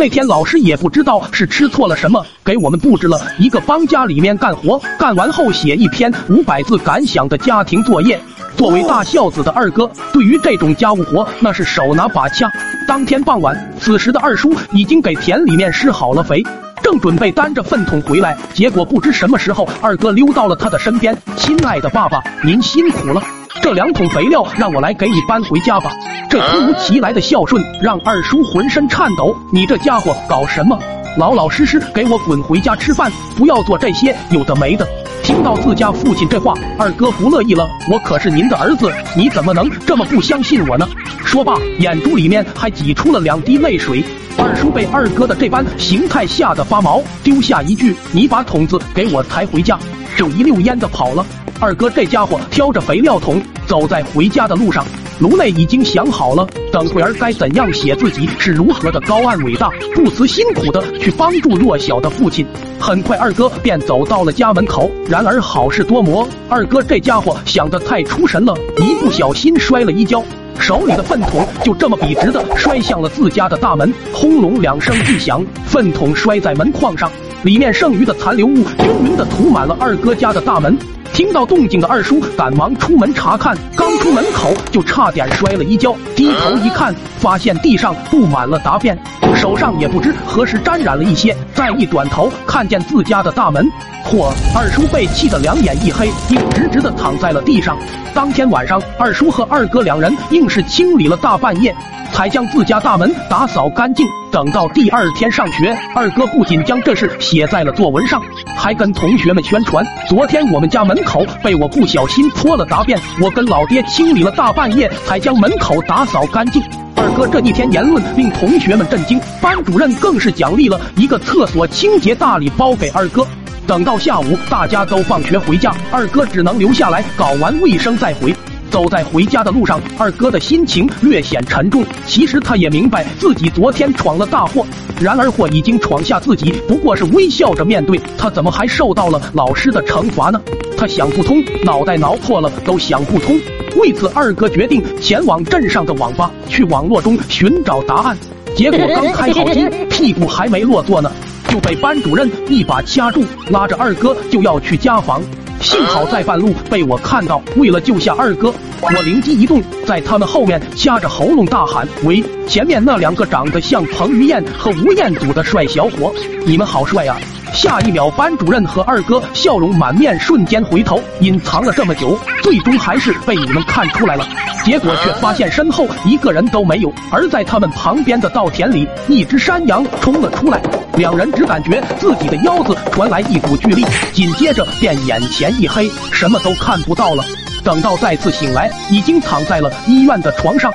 那天老师也不知道是吃错了什么，给我们布置了一个帮家里面干活，干完后写一篇五百字感想的家庭作业。作为大孝子的二哥，对于这种家务活那是手拿把掐。当天傍晚，此时的二叔已经给田里面施好了肥，正准备担着粪桶回来，结果不知什么时候，二哥溜到了他的身边。亲爱的爸爸，您辛苦了，这两桶肥料让我来给你搬回家吧。这突如其来的孝顺让二叔浑身颤抖。你这家伙搞什么？老老实实给我滚回家吃饭，不要做这些有的没的。听到自家父亲这话，二哥不乐意了。我可是您的儿子，你怎么能这么不相信我呢？说罢，眼珠里面还挤出了两滴泪水。二叔被二哥的这般形态吓得发毛，丢下一句：“你把桶子给我抬回家。”就一溜烟的跑了。二哥这家伙挑着肥料桶走在回家的路上，颅内已经想好了，等会儿该怎样写自己是如何的高岸伟大，不辞辛苦的去帮助弱小的父亲。很快，二哥便走到了家门口。然而好事多磨，二哥这家伙想的太出神了，一不小心摔了一跤，手里的粪桶就这么笔直的摔向了自家的大门，轰隆两声巨响，粪桶摔在门框上，里面剩余的残留物均匀的涂满了二哥家的大门。听到动静的二叔赶忙出门查看，刚出门口就差点摔了一跤。低头一看，发现地上布满了大便，手上也不知何时沾染了一些。再一转头，看见自家的大门，嚯！二叔被气得两眼一黑，硬直直的躺在了地上。当天晚上，二叔和二哥两人硬是清理了大半夜。才将自家大门打扫干净。等到第二天上学，二哥不仅将这事写在了作文上，还跟同学们宣传：昨天我们家门口被我不小心泼了大便，我跟老爹清理了大半夜，才将门口打扫干净。二哥这一天言论令同学们震惊，班主任更是奖励了一个厕所清洁大礼包给二哥。等到下午大家都放学回家，二哥只能留下来搞完卫生再回。走在回家的路上，二哥的心情略显沉重。其实他也明白自己昨天闯了大祸，然而祸已经闯下，自己不过是微笑着面对。他怎么还受到了老师的惩罚呢？他想不通，脑袋挠破了都想不通。为此，二哥决定前往镇上的网吧，去网络中寻找答案。结果刚开好机，屁股还没落座呢，就被班主任一把掐住，拉着二哥就要去家访。幸好在半路被我看到，为了救下二哥，我灵机一动，在他们后面掐着喉咙大喊：“喂，前面那两个长得像彭于晏和吴彦祖的帅小伙，你们好帅啊！”下一秒，班主任和二哥笑容满面，瞬间回头，隐藏了这么久，最终还是被你们看出来了。结果却发现身后一个人都没有，而在他们旁边的稻田里，一只山羊冲了出来。两人只感觉自己的腰子传来一股巨力，紧接着便眼前一黑，什么都看不到了。等到再次醒来，已经躺在了医院的床上。